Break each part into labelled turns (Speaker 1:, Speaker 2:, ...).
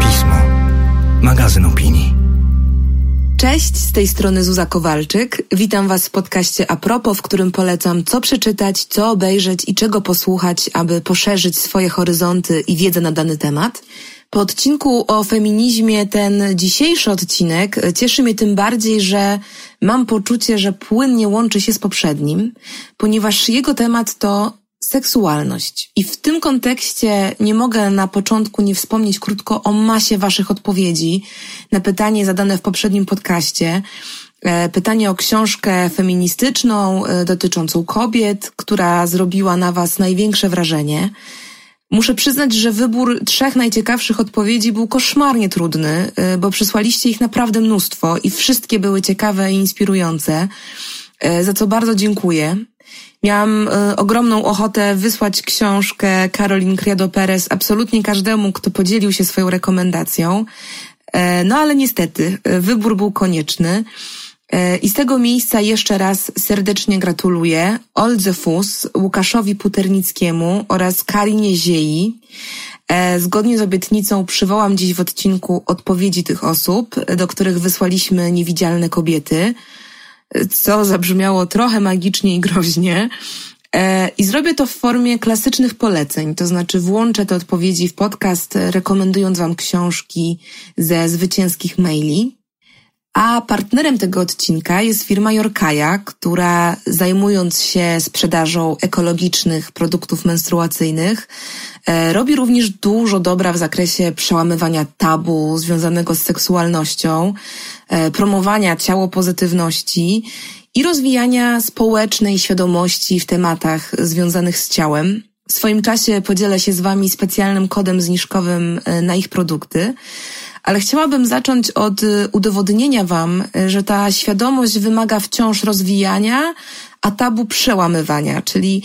Speaker 1: Pismo. Magazyn opinii.
Speaker 2: Cześć, z tej strony Zuza Kowalczyk. Witam Was w podcaście Apropo, w którym polecam co przeczytać, co obejrzeć i czego posłuchać, aby poszerzyć swoje horyzonty i wiedzę na dany temat. Po odcinku o feminizmie ten dzisiejszy odcinek cieszy mnie tym bardziej, że mam poczucie, że płynnie łączy się z poprzednim, ponieważ jego temat to seksualność. I w tym kontekście nie mogę na początku nie wspomnieć krótko o masie Waszych odpowiedzi na pytanie zadane w poprzednim podcaście. E, pytanie o książkę feministyczną e, dotyczącą kobiet, która zrobiła na Was największe wrażenie. Muszę przyznać, że wybór trzech najciekawszych odpowiedzi był koszmarnie trudny, y, bo przysłaliście ich naprawdę mnóstwo i wszystkie były ciekawe i inspirujące, za co bardzo dziękuję. Miałam y, ogromną ochotę wysłać książkę Karolin Criado Perez absolutnie każdemu, kto podzielił się swoją rekomendacją. No ale niestety, wybór był konieczny. E, I z tego miejsca jeszcze raz serdecznie gratuluję Oldze Fus, Łukaszowi Puternickiemu oraz Karinie Ziei. E, zgodnie z obietnicą przywołam dziś w odcinku odpowiedzi tych osób, do których wysłaliśmy niewidzialne kobiety, co zabrzmiało trochę magicznie i groźnie. E, I zrobię to w formie klasycznych poleceń, to znaczy włączę te odpowiedzi w podcast, rekomendując Wam książki ze zwycięskich maili. A partnerem tego odcinka jest firma Jorkaja, która zajmując się sprzedażą ekologicznych produktów menstruacyjnych, e, robi również dużo dobra w zakresie przełamywania tabu związanego z seksualnością, e, promowania ciało pozytywności i rozwijania społecznej świadomości w tematach związanych z ciałem. W swoim czasie podzielę się z Wami specjalnym kodem zniżkowym e, na ich produkty ale chciałabym zacząć od y, udowodnienia Wam, y, że ta świadomość wymaga wciąż rozwijania, a tabu przełamywania, czyli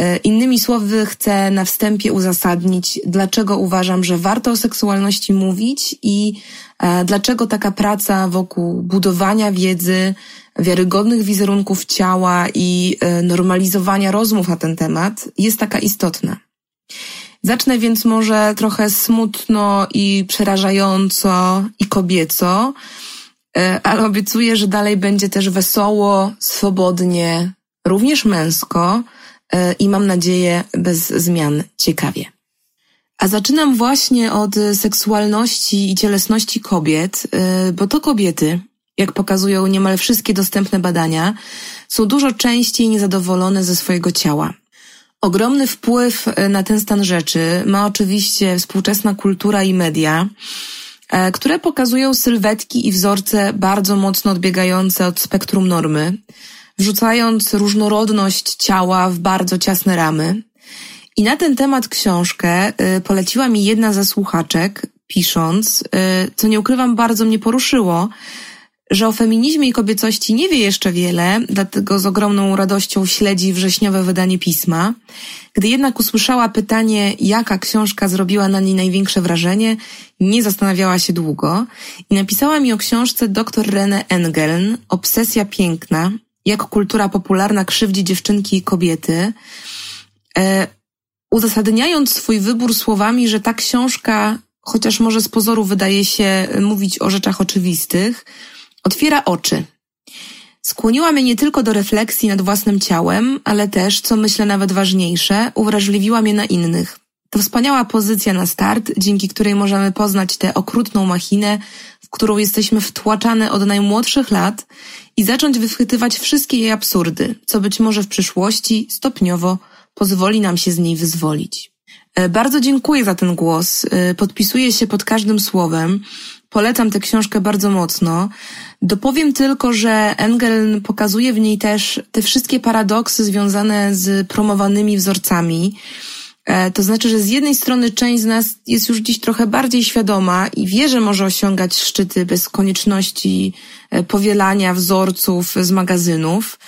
Speaker 2: y, innymi słowy chcę na wstępie uzasadnić, dlaczego uważam, że warto o seksualności mówić i e, dlaczego taka praca wokół budowania wiedzy, wiarygodnych wizerunków ciała i e, normalizowania rozmów na ten temat jest taka istotna. Zacznę więc może trochę smutno i przerażająco i kobieco, e, ale obiecuję, że dalej będzie też wesoło, swobodnie, również męsko e, i mam nadzieję bez zmian ciekawie. A zaczynam właśnie od seksualności i cielesności kobiet, e, bo to kobiety, jak pokazują niemal wszystkie dostępne badania, są dużo częściej niezadowolone ze swojego ciała. Ogromny wpływ e, na ten stan rzeczy ma oczywiście współczesna kultura i media, e, które pokazują sylwetki i wzorce bardzo mocno odbiegające od spektrum normy, wrzucając różnorodność ciała w bardzo ciasne ramy. I na ten temat książkę e, poleciła mi jedna ze słuchaczek, pisząc, co nie ukrywam, bardzo mnie poruszyło, że o feminizmie i kobiecości nie wie jeszcze wiele, dlatego z ogromną radością śledzi wrześniowe wydanie pisma. Gdy jednak usłyszała pytanie, jaka książka zrobiła na niej największe wrażenie, nie zastanawiała się długo i napisała mi o książce dr Rene Engeln, Obsesja piękna, jak kultura popularna krzywdzi dziewczynki i kobiety, e, uzasadniając swój wybór słowami, że ta książka, chociaż może z pozoru wydaje się mówić o rzeczach oczywistych, Otwiera oczy. Skłoniła mnie nie tylko do refleksji nad własnym ciałem, ale też, co myślę nawet ważniejsze, uwrażliwiła mnie na innych. To wspaniała pozycja na start, dzięki której możemy poznać tę okrutną machinę, w którą jesteśmy wtłaczane od najmłodszych lat i zacząć wychwytywać wszystkie jej absurdy, co być może w przyszłości stopniowo pozwoli nam się z niej wyzwolić. E, bardzo dziękuję za ten głos. E, podpisuję się pod każdym słowem. Polecam tę książkę bardzo mocno. Dopowiem tylko, że Engel pokazuje w niej też te wszystkie paradoksy związane z promowanymi wzorcami. E, to znaczy, że z jednej strony część z nas jest już dziś trochę bardziej świadoma i wie, że może osiągać szczyty bez konieczności e, powielania wzorców z magazynów,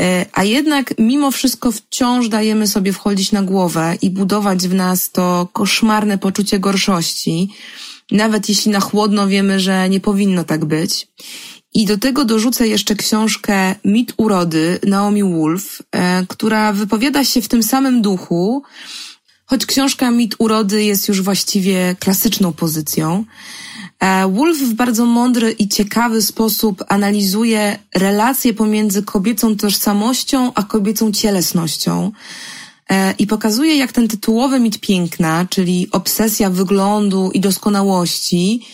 Speaker 2: e, a jednak mimo wszystko wciąż dajemy sobie wchodzić na głowę i budować w nas to koszmarne poczucie gorszości, nawet jeśli na chłodno wiemy, że nie powinno tak być. I do tego dorzucę jeszcze książkę Mit urody Naomi Wolf, e, która wypowiada się w tym samym duchu, Choć książka Mit urody jest już właściwie klasyczną pozycją, e, Wolf w bardzo mądry i ciekawy sposób analizuje relacje pomiędzy kobiecą tożsamością a kobiecą cielesnością. E, I pokazuje, jak ten tytułowy mit piękna, czyli obsesja wyglądu i doskonałości,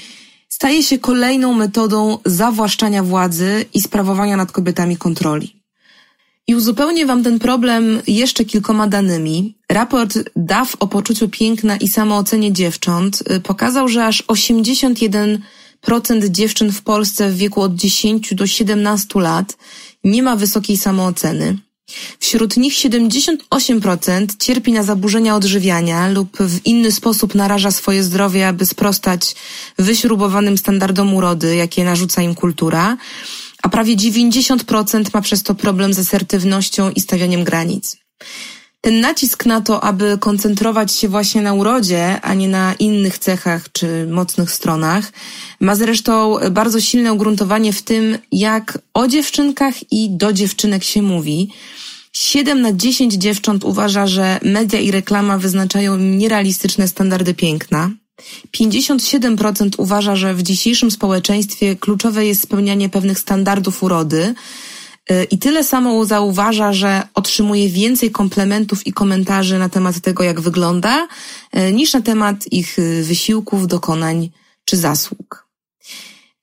Speaker 2: staje się kolejną metodą zawłaszczania władzy i sprawowania nad kobietami kontroli. I uzupełnię Wam ten problem jeszcze kilkoma danymi. Raport DAF o poczuciu piękna i samoocenie dziewcząt y, pokazał, że aż 81% dziewczyn w Polsce w wieku od 10 do 17 lat nie ma wysokiej samooceny. Wśród nich 78% cierpi na zaburzenia odżywiania lub w inny sposób naraża swoje zdrowie, aby sprostać wyśrubowanym standardom urody, jakie narzuca im kultura, a prawie 90% ma przez to problem z asertywnością i stawianiem granic. Ten nacisk na to, aby koncentrować się właśnie na urodzie, a nie na innych cechach czy mocnych stronach, ma zresztą bardzo silne ugruntowanie w tym, jak o dziewczynkach i do dziewczynek się mówi. 7 na 10 dziewcząt uważa, że media i reklama wyznaczają nierealistyczne standardy piękna. 57% uważa, że w dzisiejszym społeczeństwie kluczowe jest spełnianie pewnych standardów urody. Y, I tyle samo zauważa, że otrzymuje więcej komplementów i komentarzy na temat tego, jak wygląda, y, niż na temat ich y, wysiłków, dokonań czy zasług.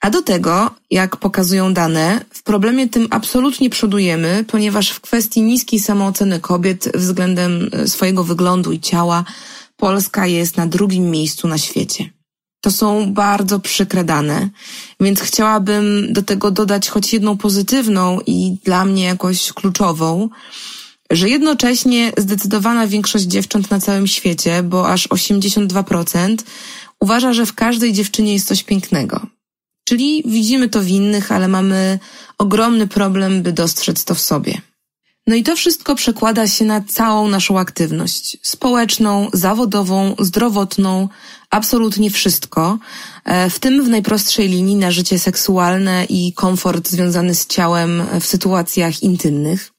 Speaker 2: A do tego, jak pokazują dane, w problemie tym absolutnie przodujemy, ponieważ w kwestii niskiej samooceny kobiet względem swojego wyglądu i ciała Polska jest na drugim miejscu na świecie. To są bardzo przykre dane, więc chciałabym do tego dodać choć jedną pozytywną i dla mnie jakoś kluczową, że jednocześnie zdecydowana większość dziewcząt na całym świecie, bo aż 82%, uważa, że w każdej dziewczynie jest coś pięknego. Czyli widzimy to w innych, ale mamy ogromny problem, by dostrzec to w sobie. No i to wszystko przekłada się na całą naszą aktywność społeczną, zawodową, zdrowotną, absolutnie wszystko, e, w tym w najprostszej linii na życie seksualne i komfort związany z ciałem w sytuacjach intymnych.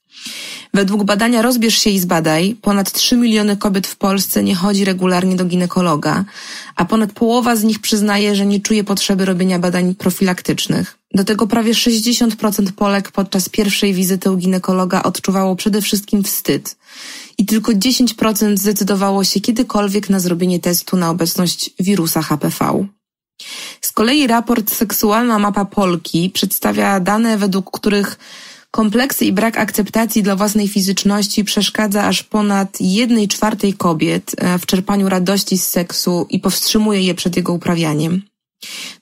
Speaker 2: Według badania Rozbierz się i zbadaj, ponad 3 miliony kobiet w Polsce nie chodzi regularnie do ginekologa, a ponad połowa z nich przyznaje, że nie czuje potrzeby robienia badań profilaktycznych. Do tego prawie 60% Polek podczas pierwszej wizyty u ginekologa odczuwało przede wszystkim wstyd i tylko 10% zdecydowało się kiedykolwiek na zrobienie testu na obecność wirusa HPV. Z kolei raport Seksualna mapa Polki przedstawia dane, według których Kompleksy i brak akceptacji dla własnej fizyczności przeszkadza aż ponad jednej czwartej kobiet e, w czerpaniu radości z seksu i powstrzymuje je przed jego uprawianiem.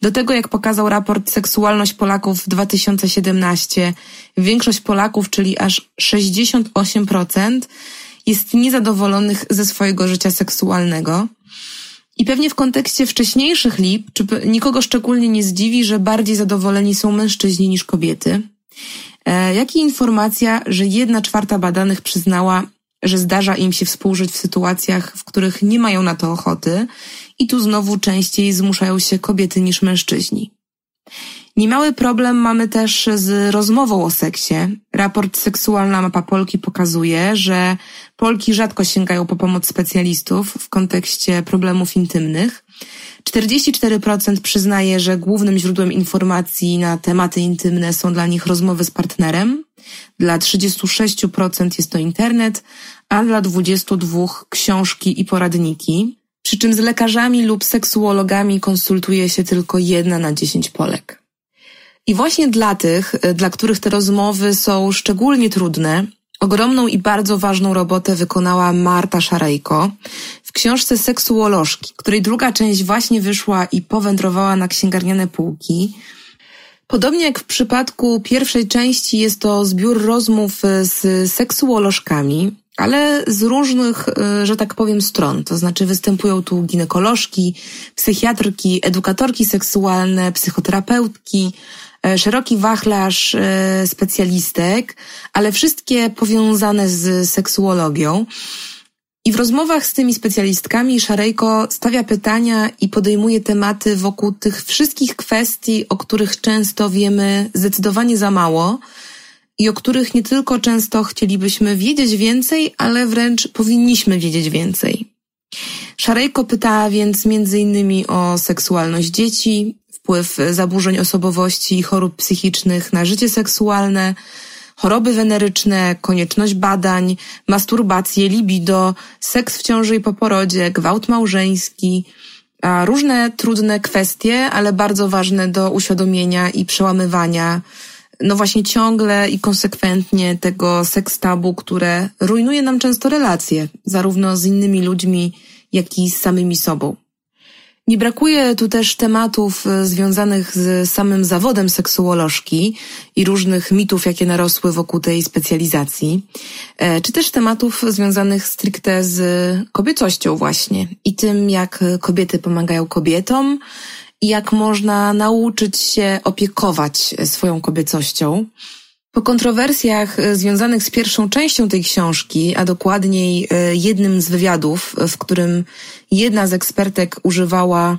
Speaker 2: Do tego, jak pokazał raport Seksualność Polaków w 2017, większość Polaków, czyli aż 68%, jest niezadowolonych ze swojego życia seksualnego. I pewnie w kontekście wcześniejszych liczb nikogo szczególnie nie zdziwi, że bardziej zadowoleni są mężczyźni niż kobiety. E, jak i informacja, że jedna czwarta badanych przyznała, że zdarza im się współżyć w sytuacjach, w których nie mają na to ochoty i tu znowu częściej zmuszają się kobiety niż mężczyźni. Niemały problem mamy też z rozmową o seksie. Raport Seksualna Mapa Polki pokazuje, że Polki rzadko sięgają po pomoc specjalistów w kontekście problemów intymnych. 44% przyznaje, że głównym źródłem informacji na tematy intymne są dla nich rozmowy z partnerem. Dla 36% jest to internet, a dla 22% książki i poradniki. Przy czym z lekarzami lub seksuologami konsultuje się tylko jedna na 10 Polek. I właśnie dla tych, dla których te rozmowy są szczególnie trudne, Ogromną i bardzo ważną robotę wykonała Marta Szarejko w książce Seksuolożki, której druga część właśnie wyszła i powędrowała na księgarniane półki. Podobnie jak w przypadku pierwszej części jest to zbiór rozmów z seksuolożkami, ale z różnych, y, że tak powiem, stron. To znaczy występują tu ginekolożki, psychiatrki, edukatorki seksualne, psychoterapeutki, E, szeroki wachlarz e, specjalistek, ale wszystkie powiązane z seksuologią. I w rozmowach z tymi specjalistkami Szarejko stawia pytania i podejmuje tematy wokół tych wszystkich kwestii, o których często wiemy zdecydowanie za mało i o których nie tylko często chcielibyśmy wiedzieć więcej, ale wręcz powinniśmy wiedzieć więcej. Szarejko pytała więc innymi o seksualność dzieci, wpływ zaburzeń osobowości i chorób psychicznych na życie seksualne, choroby weneryczne, konieczność badań, masturbację, libido, seks w ciąży i po porodzie, gwałt małżeński, różne trudne kwestie, ale bardzo ważne do uświadomienia i przełamywania no właśnie ciągle i konsekwentnie tego seks tabu, które rujnuje nam często relacje, zarówno z innymi ludźmi, jak i z samymi sobą. Nie brakuje tu też tematów e, związanych z samym zawodem seksuolożki i różnych mitów, jakie narosły wokół tej specjalizacji, e, czy też tematów związanych stricte z kobiecością właśnie i tym, jak kobiety pomagają kobietom i jak można nauczyć się opiekować swoją kobiecością. Po kontrowersjach e, związanych z pierwszą częścią tej książki, a dokładniej e, jednym z wywiadów, w którym jedna z ekspertek używała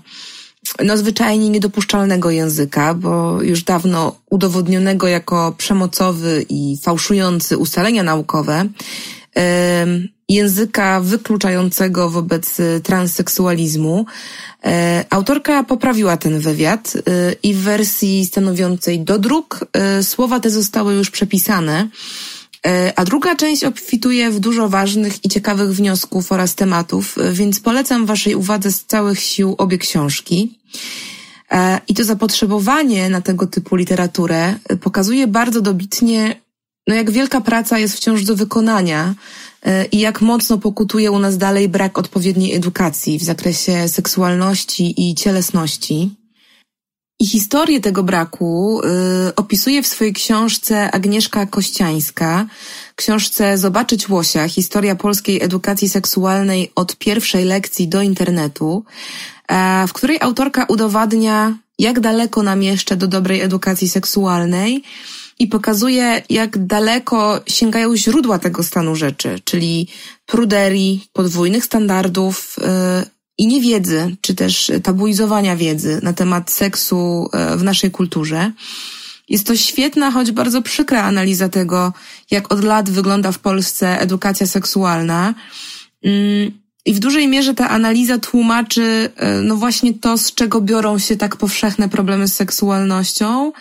Speaker 2: no zwyczajnie niedopuszczalnego języka, bo już dawno udowodnionego jako przemocowy i fałszujący ustalenia naukowe, języka wykluczającego wobec y, transseksualizmu. E, autorka poprawiła ten wywiad y, i w wersji stanowiącej do dróg y, słowa te zostały już przepisane, e, a druga część obfituje w dużo ważnych i ciekawych wniosków oraz tematów, więc polecam Waszej uwadze z całych sił obie książki. E, I to zapotrzebowanie na tego typu literaturę pokazuje bardzo dobitnie, no jak wielka praca jest wciąż do wykonania i jak mocno pokutuje u nas dalej brak odpowiedniej edukacji w zakresie seksualności i cielesności. I historię tego braku y, opisuje w swojej książce Agnieszka Kościańska, książce Zobaczyć Łosia, historia polskiej edukacji seksualnej od pierwszej lekcji do internetu, y, w której autorka udowadnia, jak daleko nam jeszcze do dobrej edukacji seksualnej, i pokazuje, jak daleko sięgają źródła tego stanu rzeczy, czyli pruderii, podwójnych standardów yy, i niewiedzy, czy też tabuizowania wiedzy na temat seksu yy, w naszej kulturze. Jest to świetna, choć bardzo przykra analiza tego, jak od lat wygląda w Polsce edukacja seksualna. Yy, I w dużej mierze ta analiza tłumaczy, yy, no właśnie to, z czego biorą się tak powszechne problemy z seksualnością,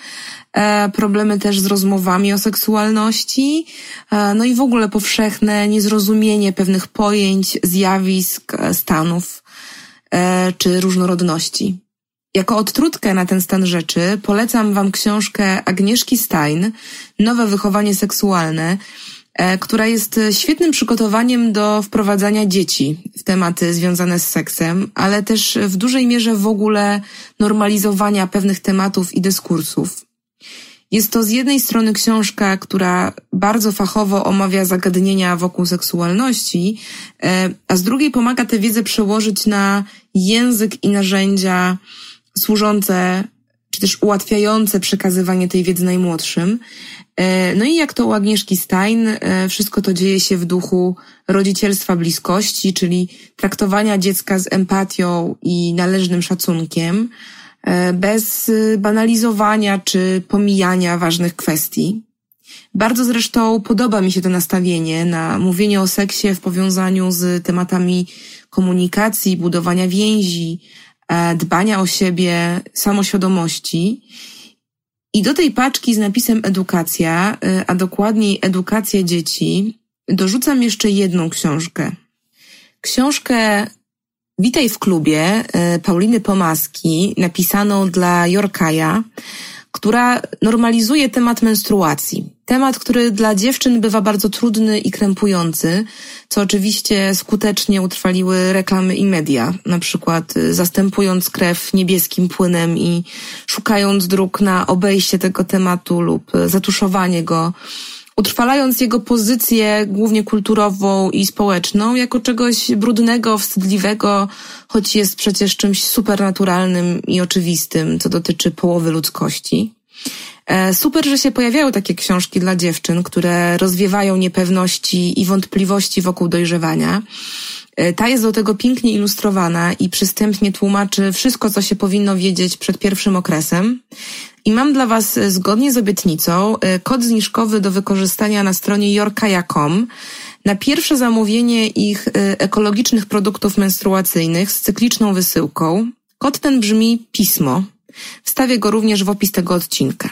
Speaker 2: E, problemy też z rozmowami o seksualności, e, no i w ogóle powszechne niezrozumienie pewnych pojęć, zjawisk, e, stanów czy różnorodności. Jako odtrutkę na ten stan rzeczy polecam Wam książkę Agnieszki Stein, Nowe wychowanie seksualne, która jest świetnym przygotowaniem do wprowadzania dzieci w tematy związane z seksem, ale też w dużej mierze w ogóle normalizowania pewnych tematów i dyskursów. Jest to z jednej strony książka, która bardzo fachowo omawia zagadnienia wokół seksualności, e, a z drugiej pomaga tę wiedzę przełożyć na język i narzędzia służące czy też ułatwiające przekazywanie tej wiedzy najmłodszym. E, no i jak to u Agnieszki Stein, e, wszystko to dzieje się w duchu rodzicielstwa bliskości, czyli traktowania dziecka z empatią i należnym szacunkiem, E, bez y, banalizowania czy pomijania ważnych kwestii. Bardzo zresztą podoba mi się to nastawienie na mówienie o seksie w powiązaniu z tematami komunikacji, budowania więzi, dbania o siebie, samoświadomości. I do tej paczki z napisem edukacja, e, a dokładniej edukacja dzieci, dorzucam jeszcze jedną książkę. Książkę Witaj w klubie e, Pauliny Pomaski, napisaną dla Jorkaja, która normalizuje temat menstruacji. Temat, który dla dziewczyn bywa bardzo trudny i krępujący, co oczywiście skutecznie utrwaliły reklamy i media, na przykład e, zastępując krew niebieskim płynem i szukając dróg na obejście tego tematu lub zatuszowanie go utrwalając jego pozycję głównie kulturową i społeczną jako czegoś brudnego, wstydliwego, choć jest przecież czymś supernaturalnym i oczywistym, co dotyczy połowy ludzkości. E, super, że się pojawiają takie książki dla dziewczyn, które rozwiewają niepewności i wątpliwości wokół dojrzewania. E, ta jest do tego pięknie ilustrowana i przystępnie tłumaczy wszystko, co się powinno wiedzieć przed pierwszym okresem. I mam dla Was e, zgodnie z obietnicą e, kod zniżkowy do wykorzystania na stronie yorkaja.com. na pierwsze zamówienie ich ekologicznych produktów menstruacyjnych z cykliczną wysyłką. Kod ten brzmi pismo. Wstawię go również w opis tego odcinka.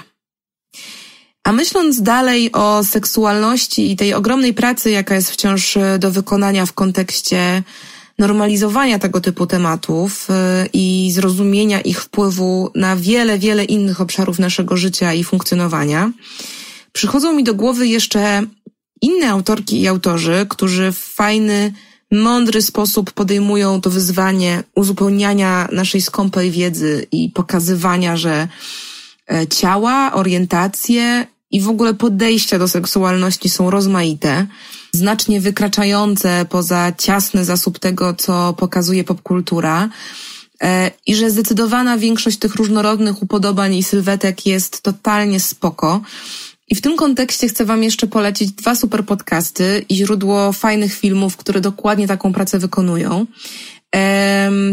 Speaker 2: A myśląc dalej o seksualności i tej ogromnej pracy, jaka jest wciąż e, do wykonania w kontekście normalizowania tego typu tematów e, i zrozumienia ich wpływu na wiele, wiele innych obszarów naszego życia i funkcjonowania, przychodzą mi do głowy jeszcze inne autorki i autorzy, którzy w fajny, mądry sposób podejmują to wyzwanie uzupełniania naszej skąpej wiedzy i pokazywania, że e, ciała, orientacje i w ogóle podejścia do seksualności są rozmaite, znacznie wykraczające poza ciasny zasób tego, co pokazuje popkultura. E, I że zdecydowana większość tych różnorodnych upodobań i sylwetek jest totalnie spoko. I w tym kontekście chcę Wam jeszcze polecić dwa super podcasty i źródło fajnych filmów, które dokładnie taką pracę wykonują.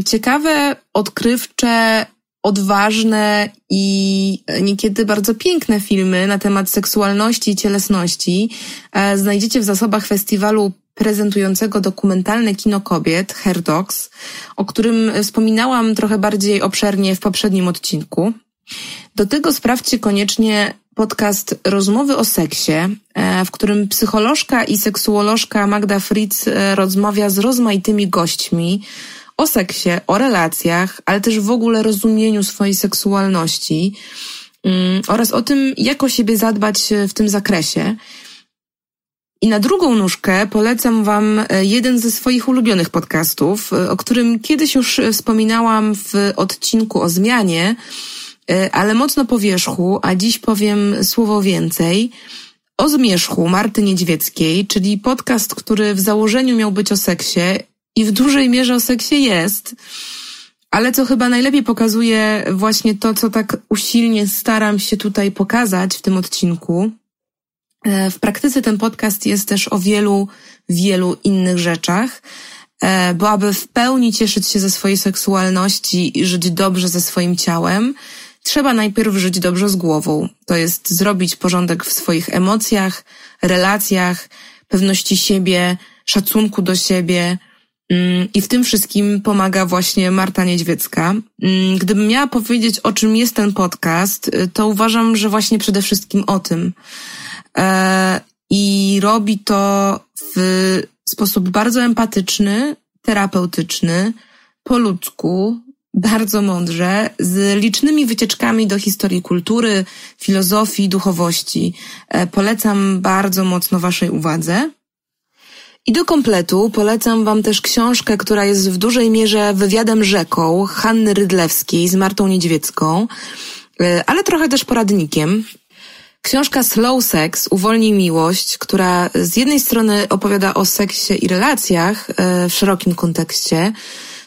Speaker 2: Ciekawe, odkrywcze odważne i niekiedy bardzo piękne filmy na temat seksualności i cielesności e, znajdziecie w zasobach festiwalu prezentującego dokumentalne kino kobiet, Hair Dogs, o którym wspominałam trochę bardziej obszernie w poprzednim odcinku. Do tego sprawdźcie koniecznie podcast Rozmowy o seksie, e, w którym psycholożka i seksuolożka Magda Fritz e, rozmawia z rozmaitymi gośćmi, o seksie, o relacjach, ale też w ogóle rozumieniu swojej seksualności mm, oraz o tym, jak o siebie zadbać w tym zakresie. I na drugą nóżkę polecam Wam e, jeden ze swoich ulubionych podcastów, e, o którym kiedyś już wspominałam w odcinku o zmianie, e, ale mocno po wierzchu, a dziś powiem słowo więcej. O zmierzchu Marty Niedźwieckiej, czyli podcast, który w założeniu miał być o seksie i w dużej mierze o seksie jest. Ale co chyba najlepiej pokazuje właśnie to, co tak usilnie staram się tutaj pokazać w tym odcinku. E, w praktyce ten podcast jest też o wielu, wielu innych rzeczach, e, bo aby w pełni cieszyć się ze swojej seksualności i żyć dobrze ze swoim ciałem, trzeba najpierw żyć dobrze z głową. To jest zrobić porządek w swoich emocjach, relacjach, pewności siebie, szacunku do siebie, I w tym wszystkim pomaga właśnie Marta Niedźwiecka. Mm, gdybym miała powiedzieć, o czym jest ten podcast, y, to uważam, że właśnie przede wszystkim o tym. E, I robi to w sposób bardzo empatyczny, terapeutyczny, po ludzku, bardzo mądrze, z licznymi wycieczkami do historii kultury, filozofii, duchowości. E, polecam bardzo mocno Waszej uwadze. I do kompletu polecam Wam też książkę, która jest w dużej mierze wywiadem rzeką Hanny Rydlewskiej z Martą Niedźwiecką, e, ale trochę też poradnikiem. Książka Slow Sex, Uwolnij Miłość, która z jednej strony opowiada o seksie i relacjach e, w szerokim kontekście,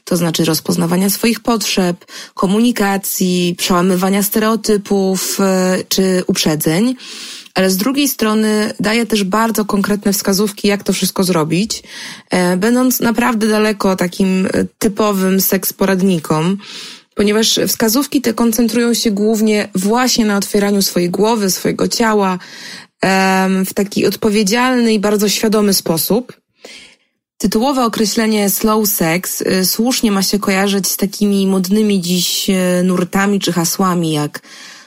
Speaker 2: to znaczy rozpoznawania swoich potrzeb, komunikacji, przełamywania stereotypów e, czy uprzedzeń, ale z drugiej strony daje też bardzo konkretne wskazówki, jak to wszystko zrobić, e, będąc naprawdę daleko takim e, typowym seks poradnikom, ponieważ wskazówki te koncentrują się głównie właśnie na otwieraniu swojej głowy, swojego ciała w taki odpowiedzialny i bardzo świadomy sposób. Tytułowe określenie slow sex e, słusznie ma się kojarzyć z takimi modnymi dziś nurtami czy hasłami jak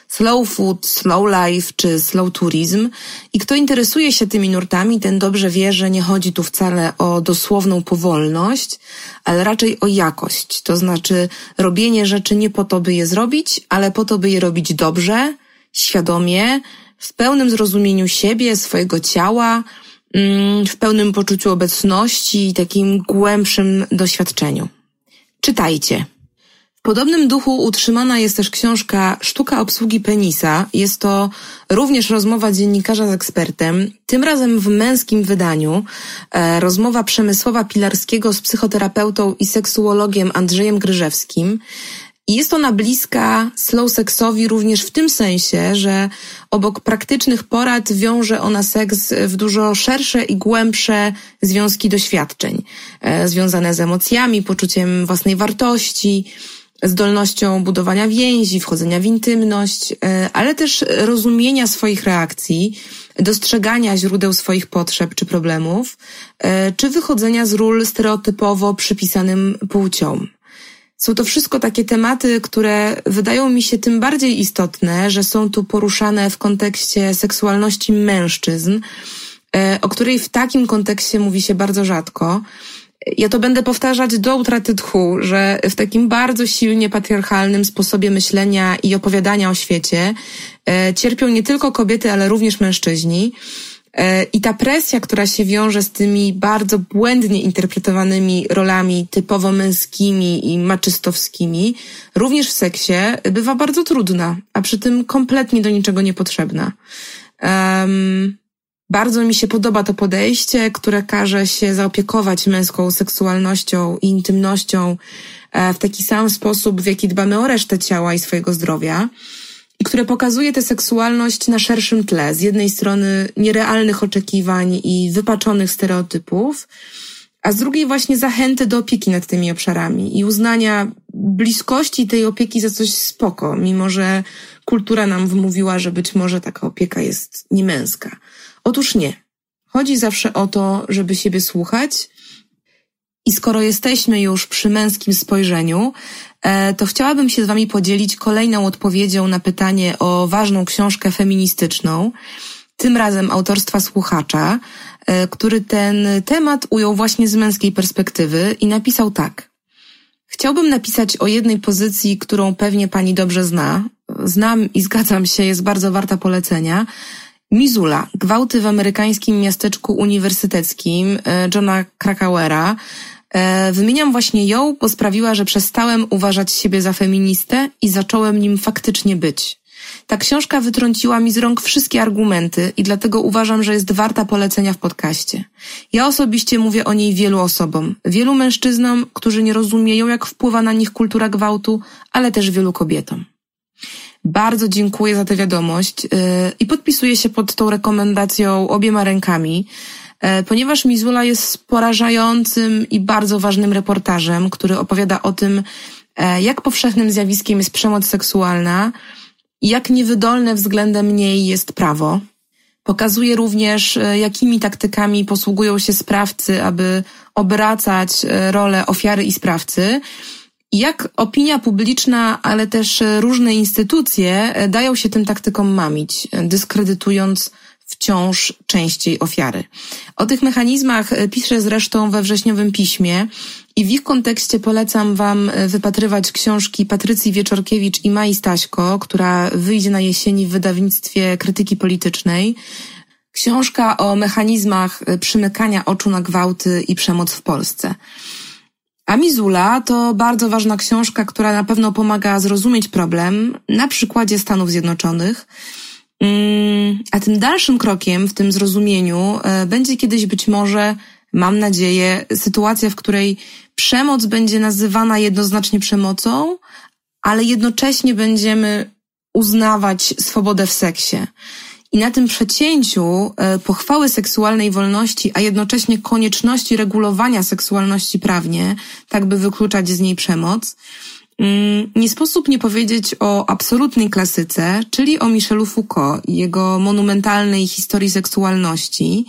Speaker 2: slow food, slow life czy slow tourism i kto interesuje się tymi nurtami, ten dobrze wie, że nie chodzi tu wcale o dosłowną powolność, ale raczej o jakość. To znaczy robienie rzeczy nie po to, by je zrobić, ale po to, by je robić dobrze, świadomie, w pełnym zrozumieniu siebie, swojego ciała, mm, w pełnym poczuciu obecności i takim głębszym doświadczeniu. Czytajcie. Podobnym duchu utrzymana jest też książka Sztuka obsługi penisa. Jest to również rozmowa dziennikarza z ekspertem, tym razem w męskim wydaniu. E, rozmowa Przemysłowa Pilarskiego z psychoterapeutą i seksuologiem Andrzejem Gryżewskim. Jest ona bliska slow seksowi również w tym sensie, że obok praktycznych porad wiąże ona seks w dużo szersze i głębsze związki doświadczeń, e, związane z emocjami, poczuciem własnej wartości, zdolnością budowania więzi, wchodzenia w intymność, e, ale też rozumienia swoich reakcji, dostrzegania źródeł swoich potrzeb czy problemów, e, czy wychodzenia z ról stereotypowo przypisanym płciom. Są to wszystko takie tematy, które wydają mi się tym bardziej istotne, że są tu poruszane w kontekście seksualności mężczyzn, e, o której w takim kontekście mówi się bardzo rzadko. Ja to będę powtarzać do utraty tchu, że w takim bardzo silnie patriarchalnym sposobie myślenia i opowiadania o świecie e, cierpią nie tylko kobiety, ale również mężczyźni. E, I ta presja, która się wiąże z tymi bardzo błędnie interpretowanymi rolami typowo męskimi i maczystowskimi, również w seksie, bywa bardzo trudna, a przy tym kompletnie do niczego niepotrzebna. Um, bardzo mi się podoba to podejście, które każe się zaopiekować męską seksualnością i intymnością e, w taki sam sposób, w jaki dbamy o resztę ciała i swojego zdrowia i które pokazuje tę seksualność na szerszym tle. Z jednej strony nierealnych oczekiwań i wypaczonych stereotypów, a z drugiej właśnie zachęty do opieki nad tymi obszarami i uznania bliskości tej opieki za coś spoko, mimo że kultura nam wmówiła, że być może taka opieka jest niemęska. Otóż nie. Chodzi zawsze o to, żeby siebie słuchać. I skoro jesteśmy już przy męskim spojrzeniu, e, to chciałabym się z Wami podzielić kolejną odpowiedzią na pytanie o ważną książkę feministyczną, tym razem autorstwa słuchacza, e, który ten temat ujął właśnie z męskiej perspektywy i napisał tak. Chciałbym napisać o jednej pozycji, którą pewnie Pani dobrze zna. Znam i zgadzam się, jest bardzo warta polecenia Mizula, gwałty w amerykańskim miasteczku uniwersyteckim e, Johna Krakauera. E, wymieniam właśnie ją, bo sprawiła, że przestałem uważać siebie za feministę i zacząłem nim faktycznie być. Ta książka wytrąciła mi z rąk wszystkie argumenty i dlatego uważam, że jest warta polecenia w podcaście. Ja osobiście mówię o niej wielu osobom, wielu mężczyznom, którzy nie rozumieją, jak wpływa na nich kultura gwałtu, ale też wielu kobietom. Bardzo dziękuję za tę wiadomość y, i podpisuję się pod tą rekomendacją obiema rękami, y, ponieważ Mizula jest porażającym i bardzo ważnym reportażem, który opowiada o tym, y, jak powszechnym zjawiskiem jest przemoc seksualna i jak niewydolne względem niej jest prawo. Pokazuje również, jakimi taktykami posługują się sprawcy, aby obracać rolę ofiary i sprawcy jak opinia publiczna, ale też różne instytucje e, dają się tym taktykom mamić, e, dyskredytując wciąż częściej ofiary. O tych mechanizmach e, piszę zresztą we wrześniowym piśmie i w ich kontekście polecam Wam wypatrywać książki Patrycji Wieczorkiewicz i Mai Staśko, która wyjdzie na jesieni w wydawnictwie krytyki politycznej. Książka o mechanizmach przymykania oczu na gwałty i przemoc w Polsce. Amizula to bardzo ważna książka, która na pewno pomaga zrozumieć problem na przykładzie Stanów Zjednoczonych. Mm, a tym dalszym krokiem w tym zrozumieniu e, będzie kiedyś być może, mam nadzieję, sytuacja, w której przemoc będzie nazywana jednoznacznie przemocą, ale jednocześnie będziemy uznawać swobodę w seksie. I na tym przecięciu e, pochwały seksualnej wolności, a jednocześnie konieczności regulowania seksualności prawnie, tak by wykluczać z niej przemoc, mm, nie sposób nie powiedzieć o absolutnej klasyce, czyli o Michelu Foucault i jego monumentalnej historii seksualności,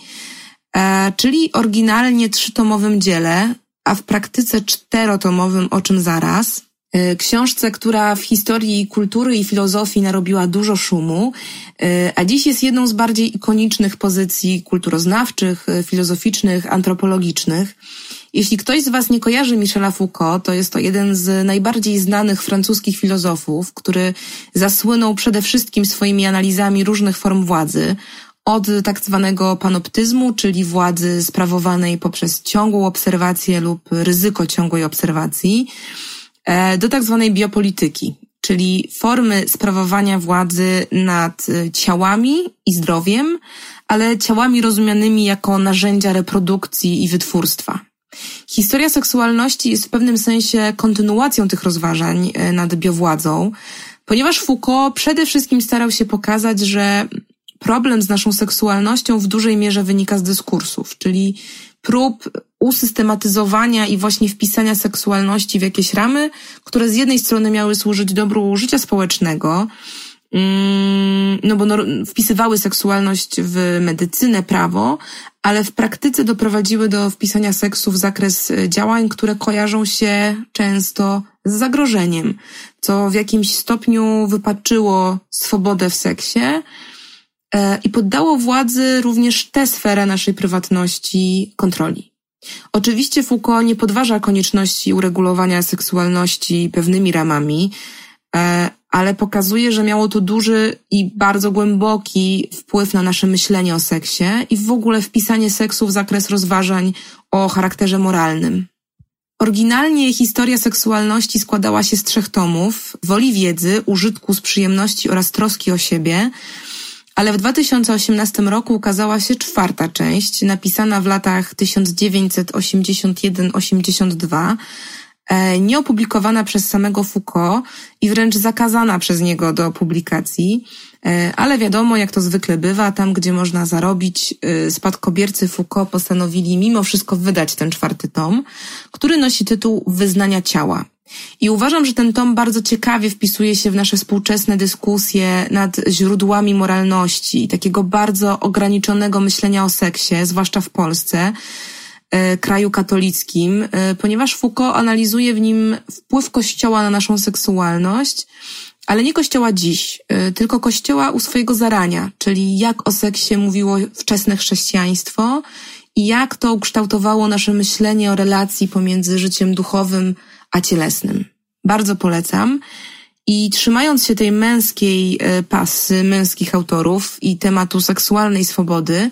Speaker 2: e, czyli oryginalnie trzytomowym dziele, a w praktyce czterotomowym, o czym zaraz, książce, która w historii kultury i filozofii narobiła dużo szumu, e, a dziś jest jedną z bardziej ikonicznych pozycji kulturoznawczych, e, filozoficznych, antropologicznych. Jeśli ktoś z Was nie kojarzy Michela Foucault, to jest to jeden z najbardziej znanych francuskich filozofów, który zasłynął przede wszystkim swoimi analizami różnych form władzy, od tak zwanego panoptyzmu, czyli władzy sprawowanej poprzez ciągłą obserwację lub ryzyko ciągłej obserwacji, do tak zwanej biopolityki, czyli formy sprawowania władzy nad e, ciałami i zdrowiem, ale ciałami rozumianymi jako narzędzia reprodukcji i wytwórstwa. Historia seksualności jest w pewnym sensie kontynuacją tych rozważań e, nad biowładzą, ponieważ Foucault przede wszystkim starał się pokazać, że problem z naszą seksualnością w dużej mierze wynika z dyskursów, czyli prób usystematyzowania i właśnie wpisania seksualności w jakieś ramy, które z jednej strony miały służyć dobru życia społecznego, mm, no bo wpisywały seksualność w medycynę, prawo, ale w praktyce doprowadziły do wpisania seksu w zakres e, działań, które kojarzą się często z zagrożeniem, co w jakimś stopniu wypaczyło swobodę w seksie i poddało władzy również tę sferę naszej prywatności kontroli. Oczywiście Foucault nie podważa konieczności uregulowania seksualności pewnymi ramami, e, ale pokazuje, że miało to duży i bardzo głęboki wpływ na nasze myślenie o seksie i w ogóle wpisanie seksu w zakres rozważań o charakterze moralnym. Oryginalnie historia seksualności składała się z trzech tomów: woli wiedzy, użytku z przyjemności oraz troski o siebie. Ale w 2018 roku ukazała się czwarta część, napisana w latach 1981-82, E, nieopublikowana przez samego Foucault i wręcz zakazana przez niego do publikacji, e, ale wiadomo, jak to zwykle bywa, tam gdzie można zarobić, e, spadkobiercy Foucault postanowili mimo wszystko wydać ten czwarty tom, który nosi tytuł Wyznania ciała. I uważam, że ten tom bardzo ciekawie wpisuje się w nasze współczesne dyskusje nad źródłami moralności, takiego bardzo ograniczonego myślenia o seksie, zwłaszcza w Polsce, E, kraju katolickim, e, ponieważ Foucault analizuje w nim wpływ Kościoła na naszą seksualność, ale nie Kościoła dziś, e, tylko Kościoła u swojego zarania, czyli jak o seksie mówiło wczesne chrześcijaństwo i jak to ukształtowało nasze myślenie o relacji pomiędzy życiem duchowym a cielesnym. Bardzo polecam. I trzymając się tej męskiej pasy, męskich autorów i tematu seksualnej swobody,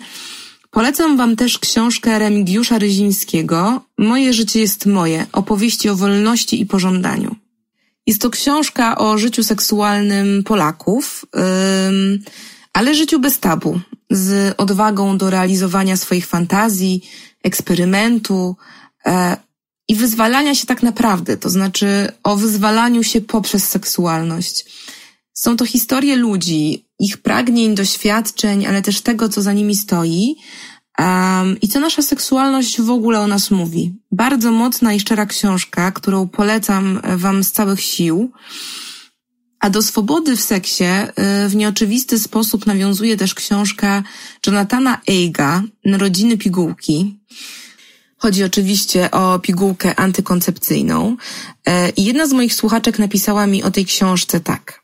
Speaker 2: Polecam Wam też książkę Remigiusza Ryzińskiego Moje życie jest moje. Opowieści o wolności i pożądaniu. Jest to książka o życiu seksualnym Polaków, ale życiu bez tabu, z odwagą do realizowania swoich fantazji, eksperymentu e, i wyzwalania się tak naprawdę, to znaczy o wyzwalaniu się poprzez seksualność. Są to historie ludzi, ich pragnień, doświadczeń, ale też tego, co za nimi stoi um, i co nasza seksualność w ogóle o nas mówi. Bardzo mocna i szczera książka, którą polecam Wam z całych sił. A do swobody w seksie y, w nieoczywisty sposób nawiązuje też książka Jonathana Eiga Narodziny pigułki. Chodzi oczywiście o pigułkę antykoncepcyjną. Y, I jedna z moich słuchaczek napisała mi o tej książce tak.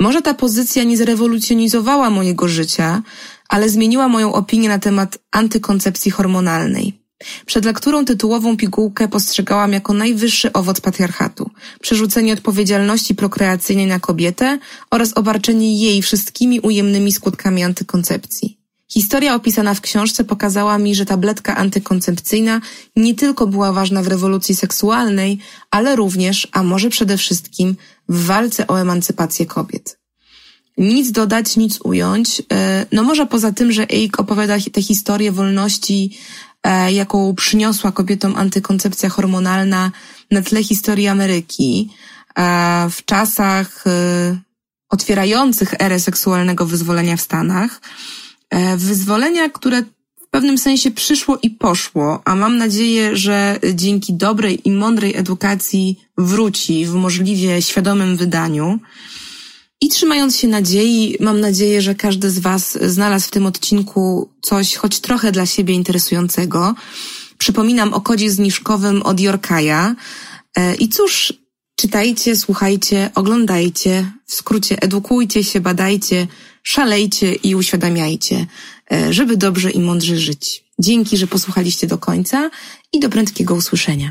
Speaker 2: Może ta pozycja nie zrewolucjonizowała mojego życia, ale zmieniła moją opinię na temat antykoncepcji hormonalnej. Przed lekturą tytułową pigułkę postrzegałam jako najwyższy owoc patriarchatu, przerzucenie odpowiedzialności prokreacyjnej na kobietę oraz obarczenie jej wszystkimi ujemnymi skutkami antykoncepcji. Historia opisana w książce pokazała mi, że tabletka antykoncepcyjna nie tylko była ważna w rewolucji seksualnej, ale również, a może przede wszystkim, w walce o emancypację kobiet. Nic dodać, nic ująć. E, no może poza tym, że Eik opowiada tę historię wolności, e, jaką przyniosła kobietom antykoncepcja hormonalna na tle historii Ameryki e, w czasach otwierających erę seksualnego wyzwolenia w Stanach. Wyzwolenia, które w pewnym sensie przyszło i poszło, a mam nadzieję, że dzięki dobrej i mądrej edukacji wróci w możliwie świadomym wydaniu. I trzymając się nadziei, mam nadzieję, że każdy z Was znalazł w tym odcinku coś choć trochę dla siebie interesującego. Przypominam o kodzie zniżkowym od Yorkaja. E, I cóż, czytajcie, słuchajcie, oglądajcie, w skrócie edukujcie się, badajcie, szalejcie i uświadamiajcie, e, żeby dobrze i mądrze żyć. Dzięki, że posłuchaliście do końca i do prędkiego usłyszenia.